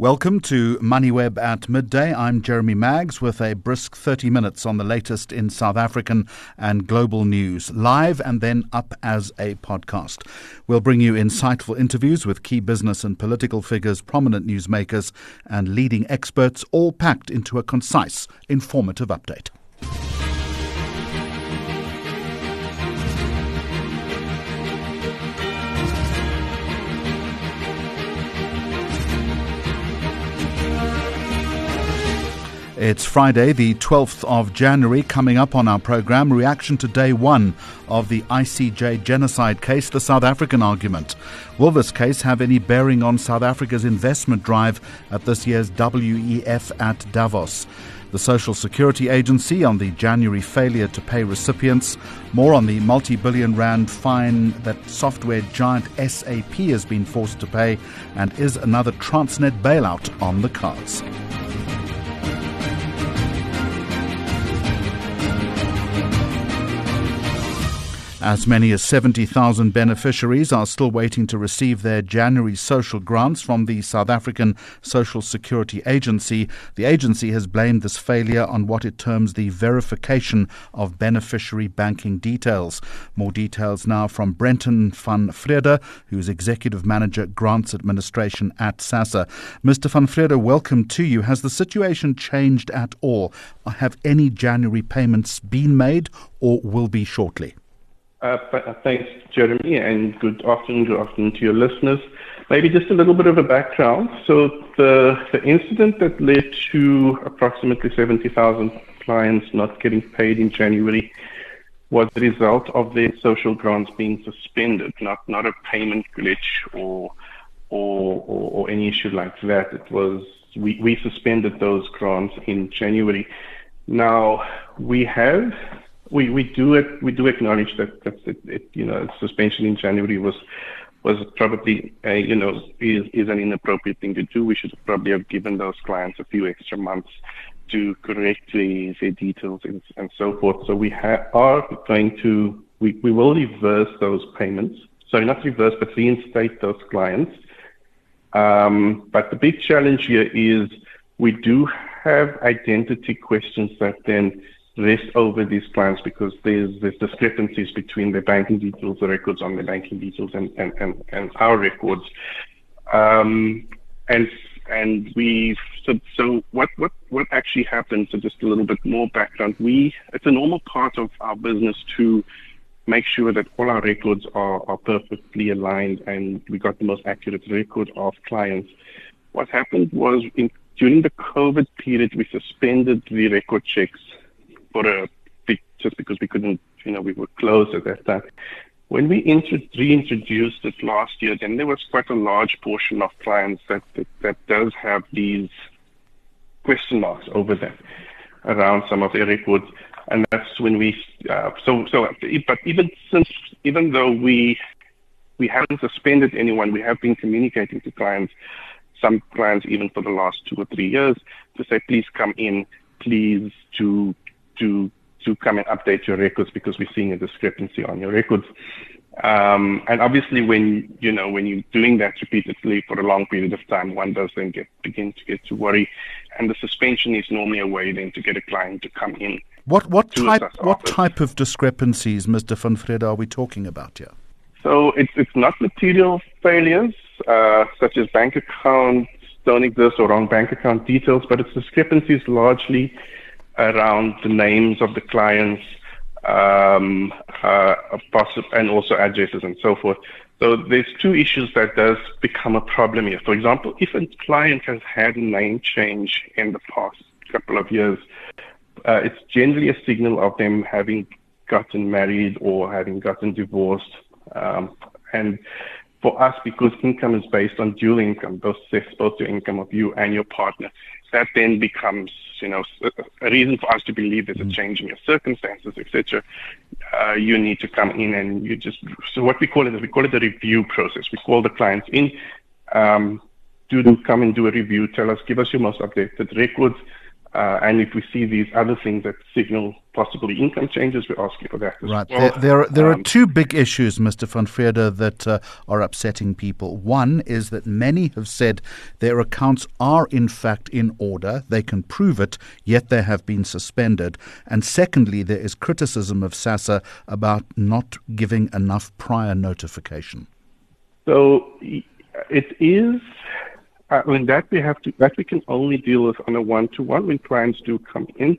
Welcome to MoneyWeb at midday. I'm Jeremy Maggs with a brisk 30 minutes on the latest in South African and global news, live and then up as a podcast. We'll bring you insightful interviews with key business and political figures, prominent newsmakers, and leading experts, all packed into a concise, informative update. It's Friday, the 12th of January, coming up on our program. Reaction to day one of the ICJ genocide case, the South African argument. Will this case have any bearing on South Africa's investment drive at this year's WEF at Davos? The Social Security Agency on the January failure to pay recipients. More on the multi billion rand fine that software giant SAP has been forced to pay. And is another Transnet bailout on the cards? As many as 70,000 beneficiaries are still waiting to receive their January social grants from the South African Social Security Agency. The agency has blamed this failure on what it terms the verification of beneficiary banking details. More details now from Brenton van Vrede, who is Executive Manager Grants Administration at SASSA. Mr. van Vrede, welcome to you. Has the situation changed at all? Have any January payments been made or will be shortly? Uh, uh, thanks, Jeremy, and good afternoon, good afternoon to your listeners. Maybe just a little bit of a background. So the, the incident that led to approximately 70,000 clients not getting paid in January was the result of their social grants being suspended, not, not a payment glitch or, or, or, or any issue like that. It was, we, we suspended those grants in January. Now, we have we we do it. We do acknowledge that you know suspension in January was was probably you know is an inappropriate thing to do. We should probably have given those clients a few extra months to correct their details and, so forth. So we are going to we, will reverse those payments. So not reverse, but reinstate those clients. Um, but the big challenge here is we do have identity questions that then rest over these clients because there's there's discrepancies between the banking details, the records on the banking details, and and and, and our records. Um, and and we so so what what what actually happened? So just a little bit more background. We it's a normal part of our business to make sure that all our records are, are perfectly aligned and we got the most accurate record of clients. What happened was in, during the COVID period, we suspended the record checks for a just because we couldn't, you know, we were closed at that time. When we reintroduced it last year, then there was quite a large portion of clients that, that, that does have these question marks over them around some of their records. And that's when we, uh, so, so, but even since, even though we, we haven't suspended anyone, we have been communicating to clients, some clients even for the last two or three years, to say, please come in, please to to to come and update your records because we're seeing a discrepancy on your records. Um, and obviously, when you know when you're doing that repeatedly for a long period of time, one does then get begin to get to worry. And the suspension is normally a way then to get a client to come in. What what type what type of discrepancies, Mr. Van Vrede, are we talking about here? So it's it's not material failures uh, such as bank accounts don't exist or wrong bank account details, but it's discrepancies largely around the names of the clients, um, uh, and also addresses and so forth. So there's two issues that does become a problem here. For example, if a client has had a name change in the past couple of years, uh, it's generally a signal of them having gotten married or having gotten divorced. Um, and for us, because income is based on dual income, both both your income of you and your partner, that then becomes, you know, a reason for us to believe there's a mm. change in your circumstances, etc. Uh, you need to come in and you just so what we call it is we call it the review process. We call the clients in, um, do come and do a review, tell us, give us your most updated records. Uh, and if we see these other things that signal possibly income changes, we're asking for that right. Well. There, there, are, there um, are two big issues, Mr. van Vrede, that uh, are upsetting people. One is that many have said their accounts are in fact in order, they can prove it, yet they have been suspended. And secondly, there is criticism of SASSA about not giving enough prior notification. So it is uh, in that we have to that we can only deal with on a one-to-one when clients do come in.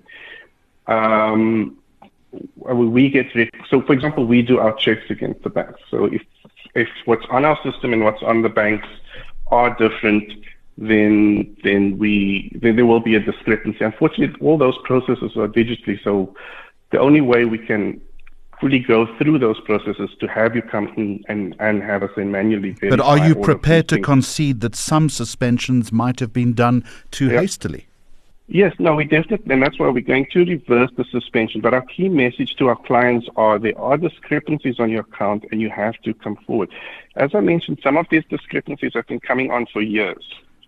Um, we get so for example we do our checks against the banks. So if if what's on our system and what's on the banks are different, then then we then there will be a discrepancy. Unfortunately, all those processes are digitally, so the only way we can fully go through those processes to have you come in and, and have us then manually verify. But are you prepared to concede that some suspensions might have been done too hastily? Yes, no, we definitely, and that's why we're going to reverse the suspension. But our key message to our clients are there are discrepancies on your account and you have to come forward. As I mentioned, some of these discrepancies have been coming on for years.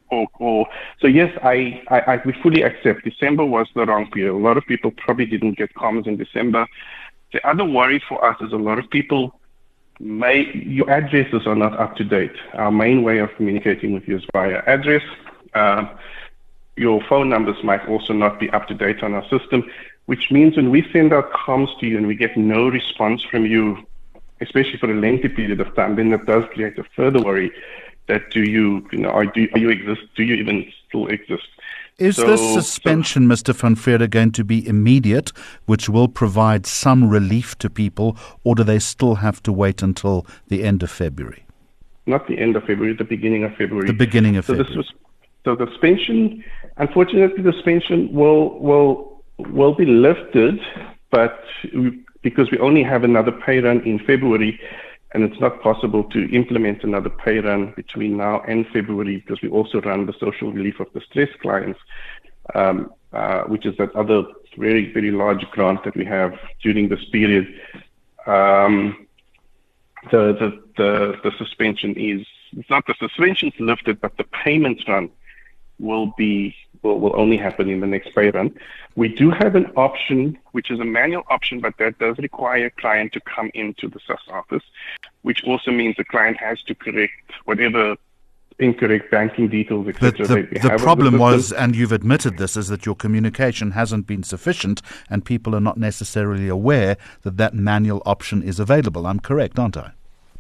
Or, or so yes, I, I, I we fully accept December was the wrong period. A lot of people probably didn't get comms in December. The other worry for us is a lot of people may your addresses are not up to date. Our main way of communicating with you is via address. Uh, your phone numbers might also not be up to date on our system, which means when we send out comms to you and we get no response from you, especially for a lengthy period of time, then that does create a further worry that do you, you know, do, you exist? Do you even still exist? Is so, this suspension, so, Mr. Van Vrede, going to be immediate, which will provide some relief to people, or do they still have to wait until the end of February? Not the end of February, the beginning of February. The beginning of so February. This was, so the suspension, unfortunately, the suspension will will will be lifted, but we, because we only have another pay run in February, and it's not possible to implement another pay run between now and February because we also run the social relief of distressed clients, um, uh, which is that other very, very large grant that we have during this period. Um, the, the, the, the suspension is, it's not the suspension's lifted, but the payments run will be will, will only happen in the next pay run. We do have an option, which is a manual option, but that does require a client to come into the SASS office, which also means the client has to correct whatever incorrect banking details, etc. The, the, the problem was, and you've admitted this, is that your communication hasn't been sufficient, and people are not necessarily aware that that manual option is available. I'm correct, aren't I?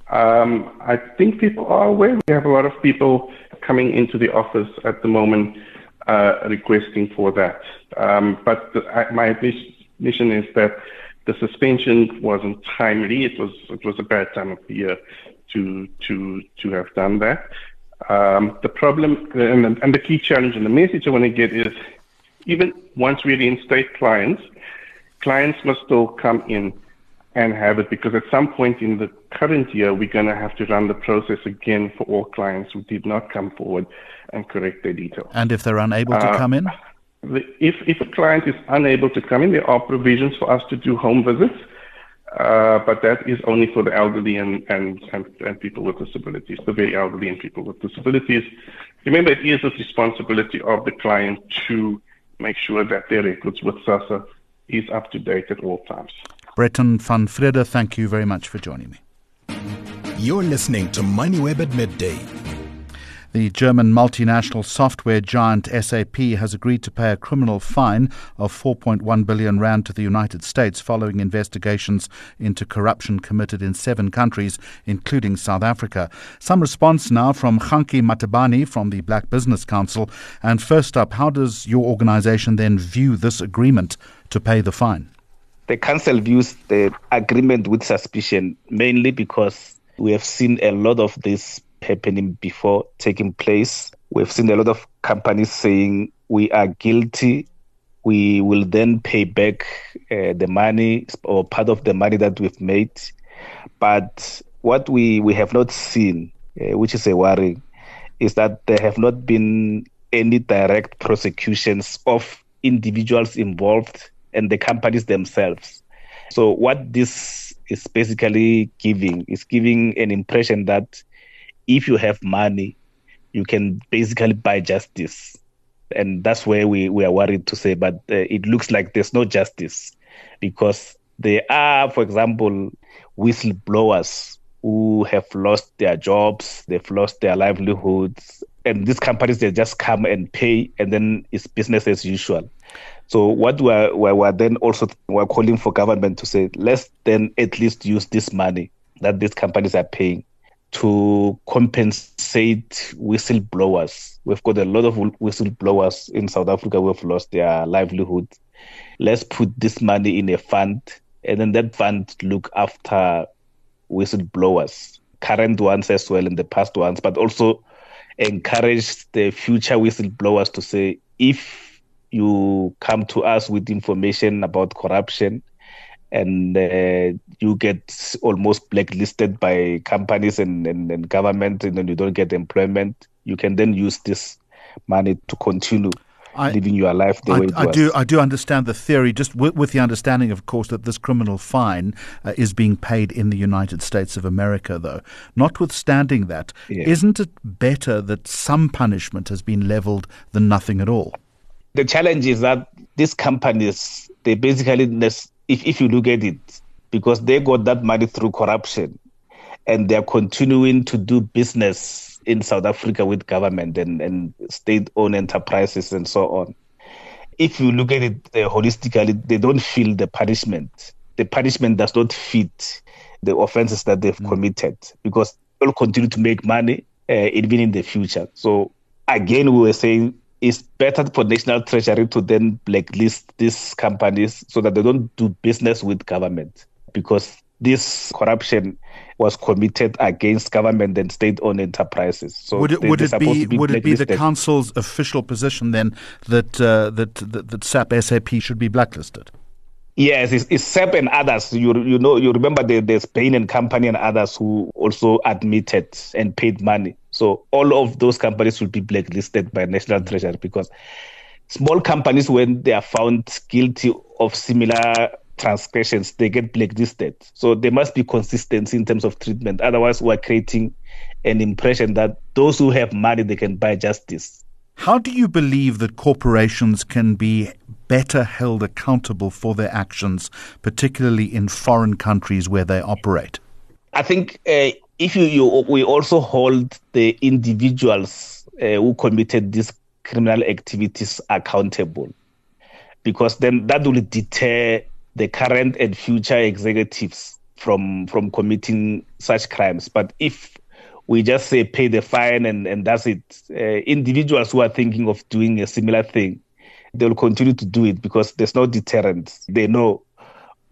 Um, I think people are aware. We have a lot of people coming into the office at the moment requesting for that. Um, but the, my mission is that the suspension wasn't timely. It was it was a bad time of the year to to to have done that. Um, the problem and the, and the key challenge and the message I want to get is even once we reinstate clients, clients must still come in and have it because at some point in the current year, we're going to have to run the process again for all clients who did not come forward and correct their details. And if they're unable to uh, come in? If, if a client is unable to come in, there are provisions for us to do home visits, uh, but that is only for the elderly and, and, and, and people with disabilities, the very elderly and people with disabilities. Remember, it is the responsibility of the client to make sure that their records with SASSA is up to date at all times. Brenton van Vrede, thank you very much for joining me. You're listening to MoneyWeb at midday. The German multinational software giant SAP has agreed to pay a criminal fine of 4.1 billion rand to the United States following investigations into corruption committed in seven countries, including South Africa. Some response now from Kganki Matabane from the Black Business Council. And first up, how does your organization then view this agreement to pay the fine? The council views the agreement with suspicion mainly because we have seen a lot of this happening before taking place. We've seen a lot of companies saying we are guilty. We will then pay back uh, the money or part of the money that we've made. But what we, we have not seen, uh, which is a worry, is that there have not been any direct prosecutions of individuals involved and the companies themselves. So what this is basically giving is giving an impression that if you have money, you can basically buy justice. And that's where we, we are worried to say, but uh, it looks like there's no justice because there are, for example, whistleblowers who have lost their jobs, they've lost their livelihoods, and these companies they just come and pay, and then it's business as usual. So what we're, we're then also we're calling for government to say, let's then at least use this money that these companies are paying to compensate whistleblowers. We've got a lot of whistleblowers in South Africa who have lost their livelihood. Let's put this money in a fund, and then that fund look after whistleblowers, current ones as well, and the past ones, but also encourage the future whistleblowers to say, if you come to us with information about corruption, and uh, you get almost blacklisted by companies and, and, and government, and then you don't get employment, you can then use this money to continue I, living your life the I, way it I was. do. I do understand the theory, just with, with the understanding, of course, that this criminal fine uh, is being paid in the United States of America. Though, notwithstanding that, yeah. not it better that some punishment has been leveled than nothing at all? The challenge is that these companies, they basically if, if you look at it, because they got that money through corruption and they're continuing to do business in South Africa with government and, and state owned enterprises and so on. If you look at it uh, holistically, they don't feel the punishment. The punishment does not fit the offenses that they've mm. committed because they'll continue to make money uh, even in the future. So, again, we were saying it's better for national treasury to then blacklist these companies so that they don't do business with government because this corruption was committed against government and state-owned enterprises. So would it, would it be, be would it be the council's official position then that uh, that, that that SAP SAP should be blacklisted? Yes, it's, it's SAP and others. You you know you remember the, the Bain and company and others who also admitted and paid money. So all of those companies will be blacklisted by National Treasury because small companies, when they are found guilty of similar transgressions, they get blacklisted. So there must be consistency in terms of treatment. Otherwise, we're creating an impression that those who have money they can buy justice. How do you believe that corporations can be better held accountable for their actions, particularly in foreign countries where they operate? I think uh, if you, you, we also hold the individuals uh, who committed these criminal activities accountable, because then that will deter the current and future executives from from committing such crimes. But if we just say pay the fine and, and that's it, uh, individuals who are thinking of doing a similar thing they will continue to do it because there's no deterrent. They know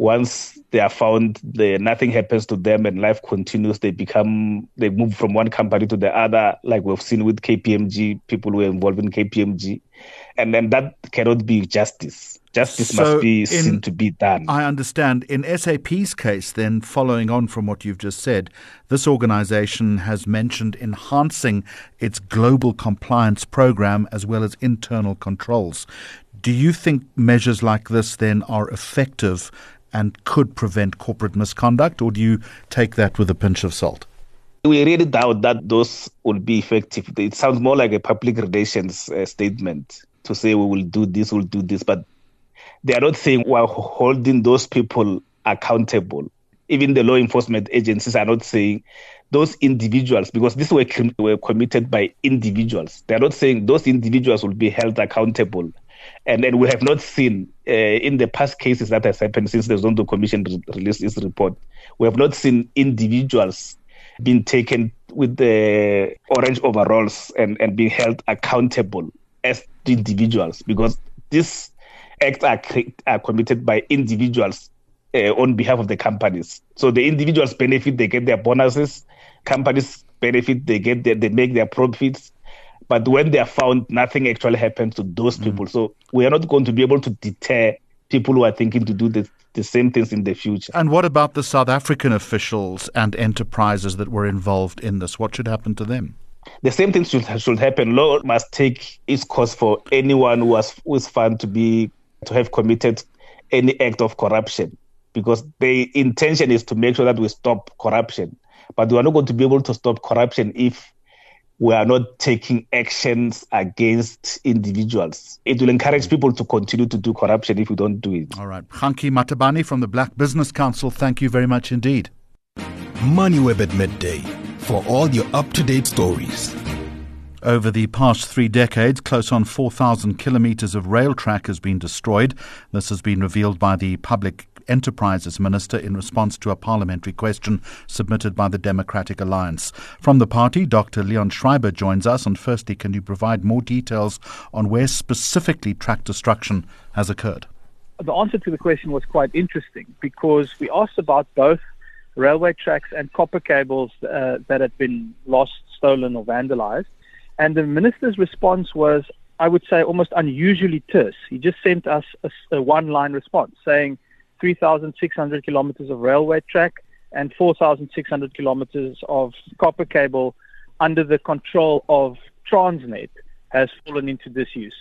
once they are found, they, nothing happens to them and life continues. They become, they move from one company to the other, like we've seen with KPMG, people who are involved in KPMG. And then that cannot be justice. Justice so must be in, seen to be done. I understand. In SAP's case, then, following on from what you've just said, this organization has mentioned enhancing its global compliance program as well as internal controls. Do you think measures like this then are effective and could prevent corporate misconduct, or do you take that with a pinch of salt? We really doubt that those will be effective. It sounds more like a public relations uh, statement to say we will do this, we'll do this, but they are not saying we're holding those people accountable. Even the law enforcement agencies are not saying those individuals, because these were, were committed by individuals. They're not saying those individuals will be held accountable. And then we have not seen uh, in the past cases that has happened since the Zondo Commission re- released its report, we have not seen individuals being taken with the orange overalls and, and being held accountable as individuals because these acts are, are committed by individuals uh, on behalf of the companies. So the individuals benefit, they get their bonuses. Companies benefit, they get their, they make their profits. But when they are found, nothing actually happens to those mm. people. So we are not going to be able to deter people who are thinking to do the, the same things in the future. And what about the South African officials and enterprises that were involved in this? What should happen to them? The same thing should should happen. Law must take its course for anyone who was who is found to be to have committed any act of corruption because the intention is to make sure that we stop corruption. But we are not going to be able to stop corruption if we are not taking actions against individuals. It will encourage mm. people to continue to do corruption if we don't do it. All right. Kganki Matabane from the Black Business Council, thank you very much indeed. MoneyWeb at midday for all your up to date stories. Over the past three decades, close on 4,000 kilometres of rail track has been destroyed. This has been revealed by the Public Enterprises Minister in response to a parliamentary question submitted by the Democratic Alliance. From the party, Dr. Leon Schreiber joins us. And firstly, can you provide more details on where specifically track destruction has occurred? The answer to the question was quite interesting because we asked about both railway tracks and copper cables uh, that had been lost, stolen, or vandalized. And the minister's response was, I would say, almost unusually terse. He just sent us a, a one line response saying, 3,600 kilometers of railway track and 4,600 kilometers of copper cable under the control of Transnet has fallen into disuse.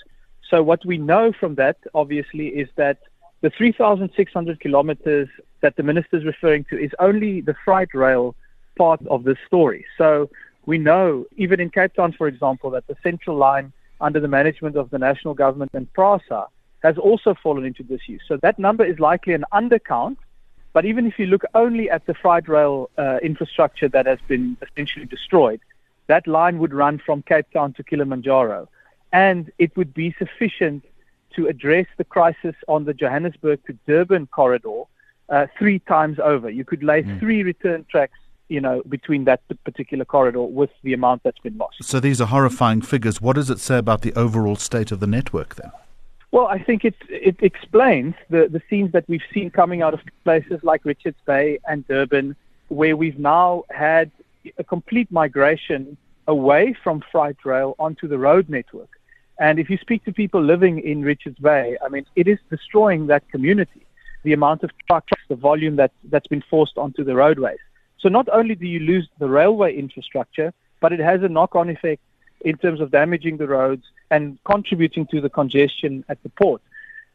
So what we know from that, obviously, is that the 3,600 kilometers that the minister is referring to is only the freight rail part of the story. So we know, even in Cape Town, for example, that the central line under the management of the national government and PRASA has also fallen into disuse. So that number is likely an undercount. But even if you look only at the freight rail uh, infrastructure that has been essentially destroyed, that line would run from Cape Town to Kilimanjaro. And it would be sufficient to address the crisis on the Johannesburg to Durban corridor uh, three times over. You could lay mm. three return tracks you know, between that particular corridor with the amount that's been lost. So these are horrifying figures. What does it say about the overall state of the network then? Well, I think it it explains the, the scenes that we've seen coming out of places like Richards Bay and Durban, where we've now had a complete migration away from freight rail onto the road network. And if you speak to people living in Richards Bay, I mean, it is destroying that community. The amount of trucks, the volume that, that's been forced onto the roadways. So not only do you lose the railway infrastructure, but it has a knock on effect in terms of damaging the roads and contributing to the congestion at the port.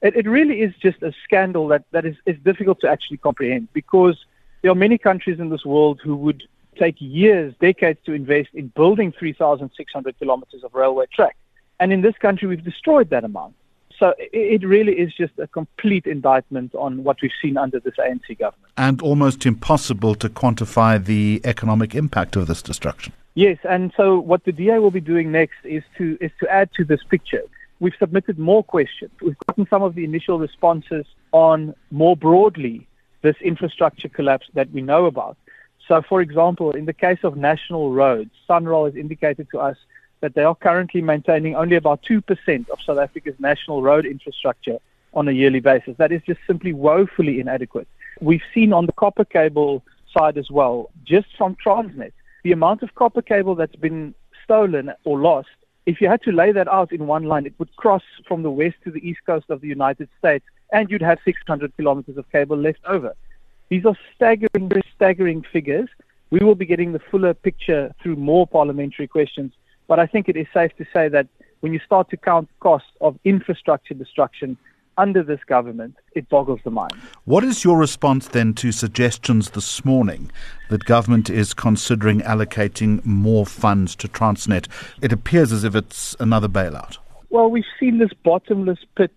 It, it really is just a scandal that, that is, is difficult to actually comprehend because there are many countries in this world who would take years, decades to invest in building 3,600 kilometers of railway track. And in this country, we've destroyed that amount. So it really is just a complete indictment on what we've seen under this ANC government. And almost impossible to quantify the economic impact of this destruction. Yes, and so what the DA will be doing next is to is to add to this picture. We've submitted more questions. We've gotten some of the initial responses on more broadly this infrastructure collapse that we know about. So, for example, in the case of national roads, SANRAL has indicated to us that they are currently maintaining only about 2% of South Africa's national road infrastructure on a yearly basis. That is just simply woefully inadequate. We've seen on the copper cable side as well, just from Transnet, the amount of copper cable that's been stolen or lost, if you had to lay that out in one line, it would cross from the west to the east coast of the United States, and you'd have 600 kilometers of cable left over. These are staggering, staggering figures. We will be getting the fuller picture through more parliamentary questions, but I think it is safe to say that when you start to count costs of infrastructure destruction, under this government, it boggles the mind. What is your response then to suggestions this morning that government is considering allocating more funds to Transnet? It appears as if it's another bailout. Well, we've seen this bottomless pit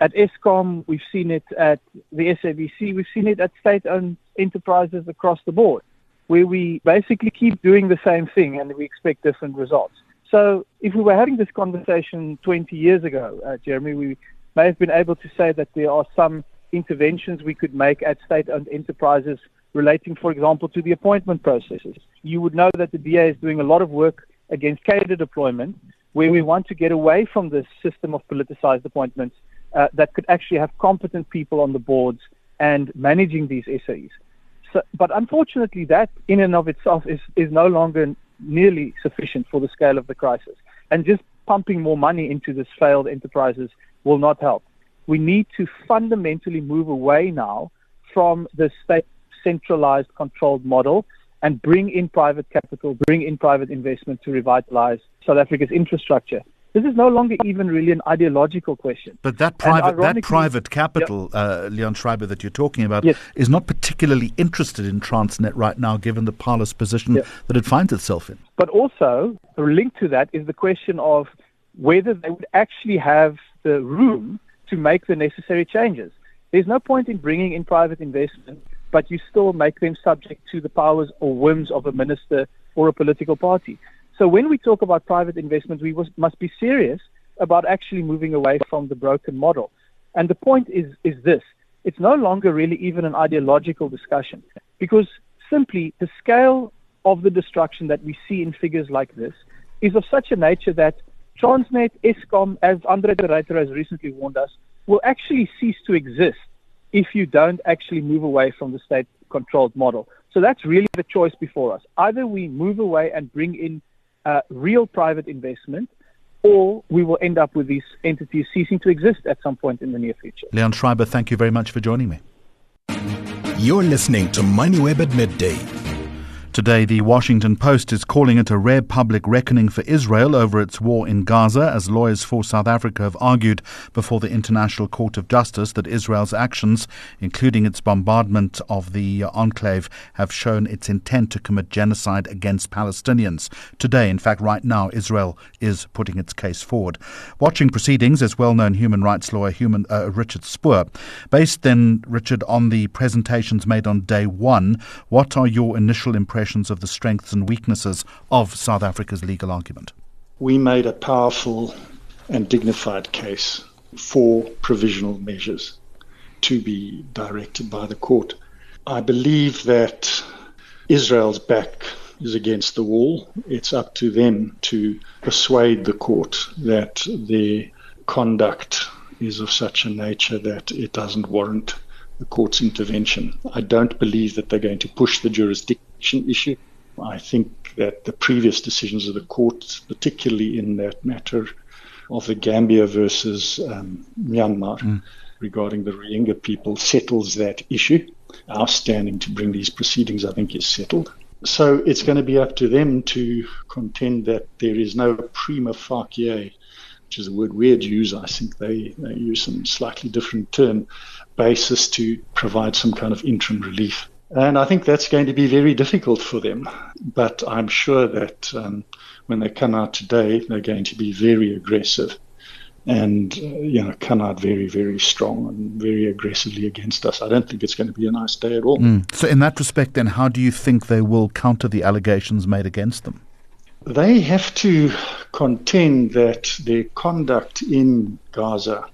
at Eskom, we've seen it at the SABC, we've seen it at state owned enterprises across the board, where we basically keep doing the same thing and we expect different results. So, if we were having this conversation 20 years ago, uh, Jeremy, we may have been able to say that there are some interventions we could make at state-owned enterprises relating, for example, to the appointment processes. You would know that the DA is doing a lot of work against cadre deployment, where we want to get away from this system of politicized appointments uh, that could actually have competent people on the boards and managing these SOEs. So, but unfortunately, that in and of itself is, is no longer nearly sufficient for the scale of the crisis. And just pumping more money into these failed enterprises will not help. We need to fundamentally move away now from the state centralized controlled model and bring in private capital, bring in private investment to revitalize South Africa's infrastructure. This is no longer even really an ideological question. But that private, that private capital, yep. uh, Leon Schreiber, that you're talking about, yes. is not particularly interested in Transnet right now, given the parlous position yep. that it finds itself in. But also, linked to that is the question of whether they would actually have the room to make the necessary changes. There's no point in bringing in private investment, but you still make them subject to the powers or whims of a minister or a political party. So when we talk about private investment, we must be serious about actually moving away from the broken model. And the point is, is this. It's no longer really even an ideological discussion because simply the scale of the destruction that we see in figures like this is of such a nature that Transnet, Eskom, as Andre de Ruyter has recently warned us, will actually cease to exist if you don't actually move away from the state controlled model. So that's really the choice before us. Either we move away and bring in uh, real private investment, or we will end up with these entities ceasing to exist at some point in the near future. Leon Schreiber, thank you very much for joining me. You're listening to MoneyWeb at midday. Today, the Washington Post is calling it a rare public reckoning for Israel over its war in Gaza, as lawyers for South Africa have argued before the International Court of Justice that Israel's actions, including its bombardment of the enclave, have shown its intent to commit genocide against Palestinians. Today, in fact, right now, Israel is putting its case forward. Watching proceedings is well known human rights lawyer human, uh, Richard Spoor. Based then, Richard, on the presentations made on day one, what are your initial impressions? Of the strengths and weaknesses of South Africa's legal argument? We made a powerful and dignified case for provisional measures to be directed by the court. I believe that Israel's back is against the wall. It's up to them to persuade the court that their conduct is of such a nature that it doesn't warrant the court's intervention. I don't believe that they're going to push the jurisdiction issue. I think that the previous decisions of the court, particularly in that matter of the Gambia versus um, Myanmar mm. regarding the Rohingya people, settles that issue. Our standing to bring these proceedings, I think, is settled. So it's going to be up to them to contend that there is no prima facie which is a word we'd use. I think they, they use some slightly different term basis to provide some kind of interim relief. And I think that's going to be very difficult for them. But I'm sure that um, when they come out today, they're going to be very aggressive and uh, you know come out very very strong and very aggressively against us. I don't think it's going to be a nice day at all. Mm. So in that respect, then, how do you think they will counter the allegations made against them? They have to contend that their conduct in Gaza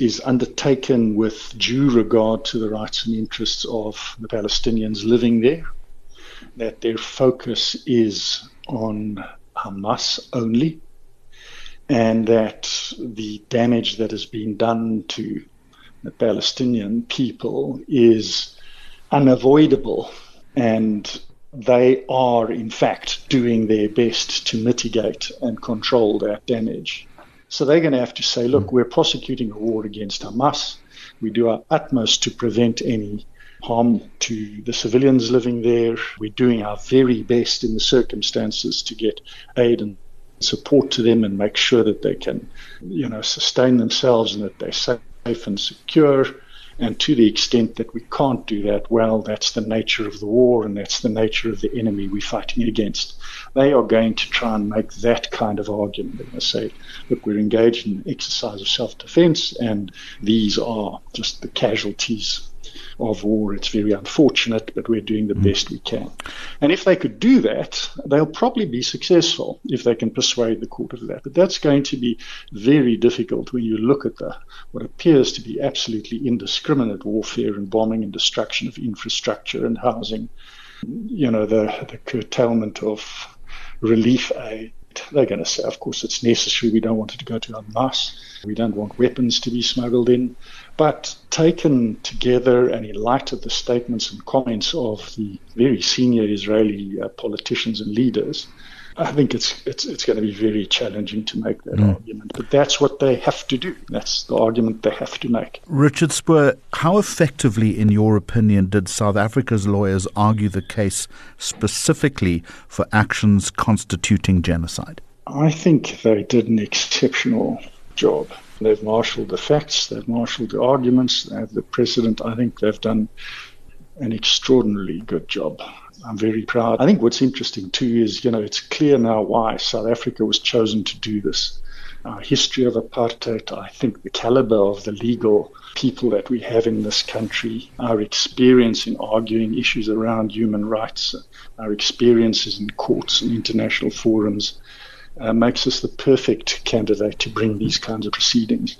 is undertaken with due regard to the rights and interests of the Palestinians living there, that their focus is on Hamas only, and that the damage that has been done to the Palestinian people is unavoidable and they are, in fact, doing their best to mitigate and control that damage. So they're going to have to say, look, hmm. we're prosecuting a war against Hamas. We do our utmost to prevent any harm to the civilians living there. We're doing our very best in the circumstances to get aid and support to them and make sure that they can, you know, sustain themselves and that they're safe and secure. And to the extent that we can't do that, well, that's the nature of the war and that's the nature of the enemy we're fighting against. They are going to try and make that kind of argument. They're going to say, look, we're engaged in an exercise of self defense and these are just the casualties of war. It's very unfortunate, but we're doing the mm. best we can. And if they could do that, they'll probably be successful if they can persuade the court of that. But that's going to be very difficult when you look at the what appears to be absolutely indiscriminate warfare and bombing and destruction of infrastructure and housing. You know, the, the curtailment of relief aid they're going to say, of course, it's necessary. We don't want it to go to Hamas. We don't want weapons to be smuggled in. But taken together and in light of the statements and comments of the very senior Israeli uh, politicians and leaders, I think it's it's it's going to be very challenging to make that mm. argument. But that's what they have to do. That's the argument they have to make. Richard Spoor, how effectively, in your opinion, did South Africa's lawyers argue the case specifically for actions constituting genocide? I think they did an exceptional job. They've marshaled the facts, they've marshaled the arguments, they have the precedent. I think they've done an extraordinarily good job. I'm very proud. I think what's interesting too is, you know, it's clear now why South Africa was chosen to do this. Our history of apartheid, I think the caliber of the legal people that we have in this country, our experience in arguing issues around human rights, our experiences in courts and international forums, uh, makes us the perfect candidate to bring these kinds of proceedings.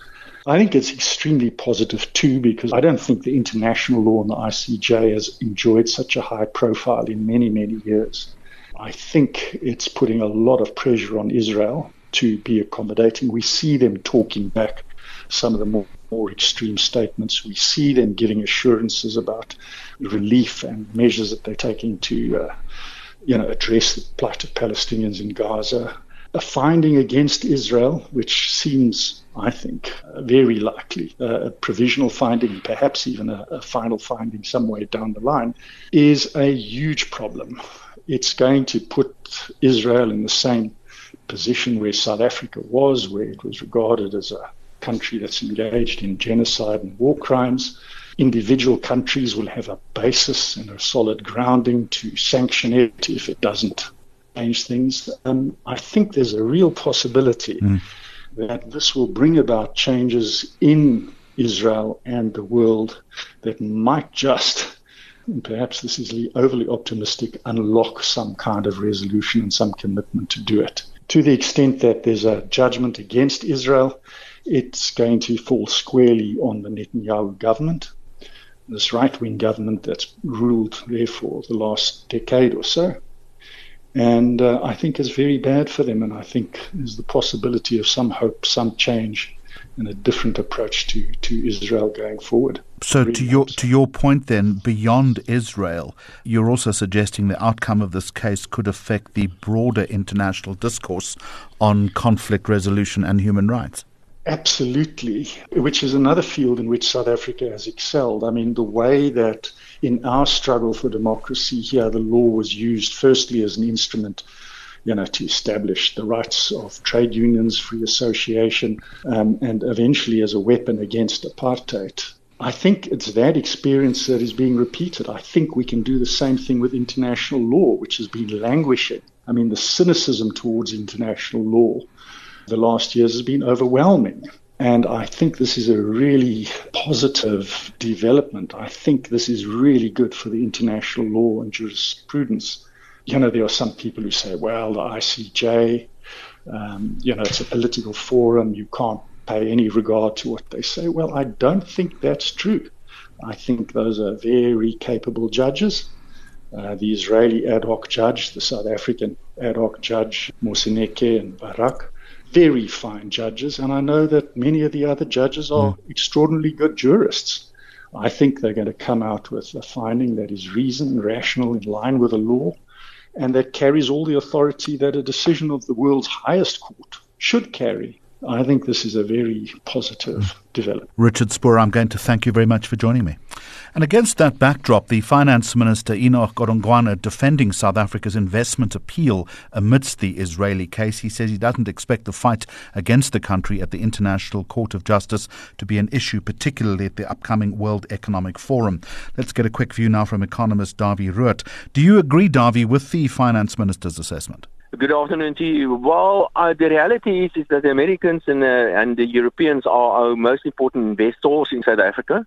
I think it's extremely positive too because I don't think the international law and the ICJ has enjoyed such a high profile in many, many years. I think it's putting a lot of pressure on Israel to be accommodating. We see them talking back some of the more, more extreme statements. We see them giving assurances about relief and measures that they're taking to, uh, you know, address the plight of Palestinians in Gaza a finding against Israel, which seems, I think, uh, very likely, uh, a provisional finding, perhaps even a, a final finding somewhere down the line, is a huge problem. It's going to put Israel in the same position where South Africa was, where it was regarded as a country that's engaged in genocide and war crimes. Individual countries will have a basis and a solid grounding to sanction it if it doesn't change things. Um, I think there's a real possibility mm. that this will bring about changes in Israel and the world that might just, perhaps this is overly optimistic, unlock some kind of resolution and some commitment to do it. To the extent that there's a judgment against Israel, it's going to fall squarely on the Netanyahu government, this right wing government that's ruled there for the last decade or so. And uh, I think it's very bad for them. And I think there's the possibility of some hope, some change, and a different approach to, to Israel going forward. So, to your to your point, then, beyond Israel, you're also suggesting the outcome of this case could affect the broader international discourse on conflict resolution and human rights. Absolutely, which is another field in which South Africa has excelled. I mean, the way that in our struggle for democracy here, the law was used firstly as an instrument you know, to establish the rights of trade unions, free association, um, and eventually as a weapon against apartheid. I think it's that experience that is being repeated. I think we can do the same thing with international law, which has been languishing. I mean, the cynicism towards international law the last years has been overwhelming. And I think this is a really positive development. I think this is really good for the international law and jurisprudence. You know, there are some people who say, well, the ICJ, um, you know, it's a political forum. You can't pay any regard to what they say. Well, I don't think that's true. I think those are very capable judges. Uh, the Israeli ad hoc judge, the South African ad hoc judge, Moseneke and Barak, very fine judges, and I know that many of the other judges are mm. extraordinarily good jurists. I think they're going to come out with a finding that is reasoned, rational, in line with the law, and that carries all the authority that a decision of the world's highest court should carry. I think this is a very positive mm. development. Richard Spoor, I'm going to thank you very much for joining me. And against that backdrop, the Finance Minister Enoch Godongwana defending South Africa's investment appeal amidst the Israeli case. He says he doesn't expect the fight against the country at the International Court of Justice to be an issue, particularly at the upcoming World Economic Forum. Let's get a quick view now from economist Dawie Roodt. Do you agree, Dawie, with the Finance Minister's assessment? Good afternoon to you. Well, uh, the reality is, is that the Americans and, uh, and the Europeans are our most important investors in South Africa.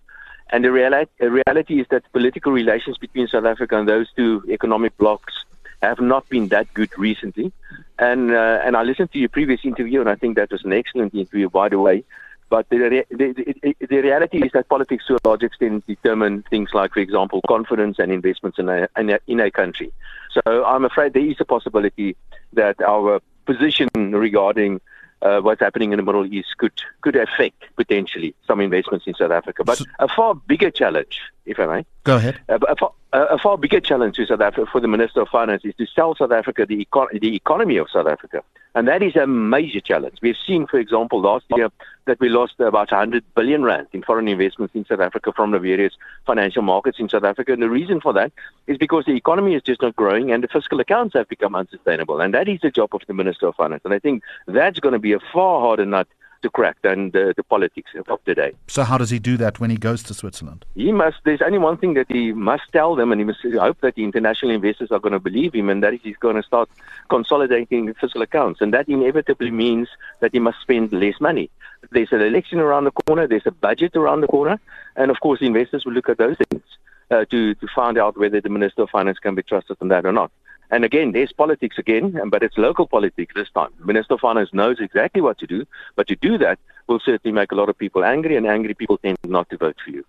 And the reality, the reality is that political relations between South Africa and those two economic blocs have not been that good recently. And uh, and I listened to your previous interview, and I think that was an excellent interview, by the way. But the, the, the, the reality is that politics, to a large extent, determine things like, for example, confidence and investments in a, in a, in a country. So I'm afraid there is a possibility that our position regarding uh, what's happening in the Middle East could could affect potentially some investments in South Africa. But a far bigger challenge, if I may, go ahead. A, a, far, a far bigger challenge to South Africa for the Minister of Finance is to sell South Africa the econ- the economy of South Africa And that is a major challenge. We've seen, for example, last year that we lost about 100 billion rand in foreign investments in South Africa from the various financial markets in South Africa. And the reason for that is because the economy is just not growing and the fiscal accounts have become unsustainable. And that is the job of the Minister of Finance. And I think that's going to be a far harder nut to crack than the, the politics of today. So, how does he do that when he goes to Switzerland? He must. There's only one thing that he must tell them, and he must hope that the international investors are going to believe him, and that is he's going to start consolidating fiscal accounts, and that inevitably means that he must spend less money. There's an election around the corner. There's a budget around the corner, and of course, investors will look at those things uh, to to find out whether the Minister of Finance can be trusted on that or not. And again, there's politics again, but it's local politics this time. Minister of Finance knows exactly what to do, but to do that will certainly make a lot of people angry, and angry people tend not to vote for you.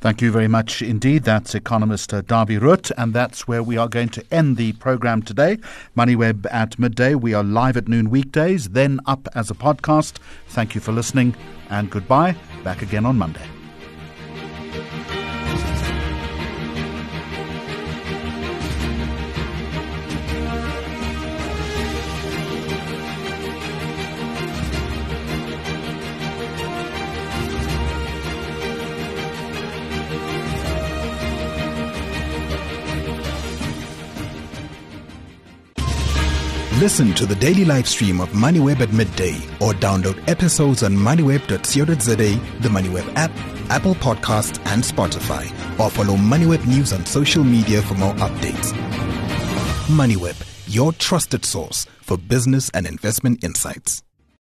Thank you very much indeed. That's economist uh, Dawie Roodt, and that's where we are going to end the program today. MoneyWeb at midday. We are live at noon weekdays, then up as a podcast. Thank you for listening, and goodbye. Back again on Monday. Listen to the daily live stream of MoneyWeb at midday or download episodes on moneyweb.co.za, the MoneyWeb app, Apple Podcasts, and Spotify. Or follow MoneyWeb News on social media for more updates. MoneyWeb, your trusted source for business and investment insights.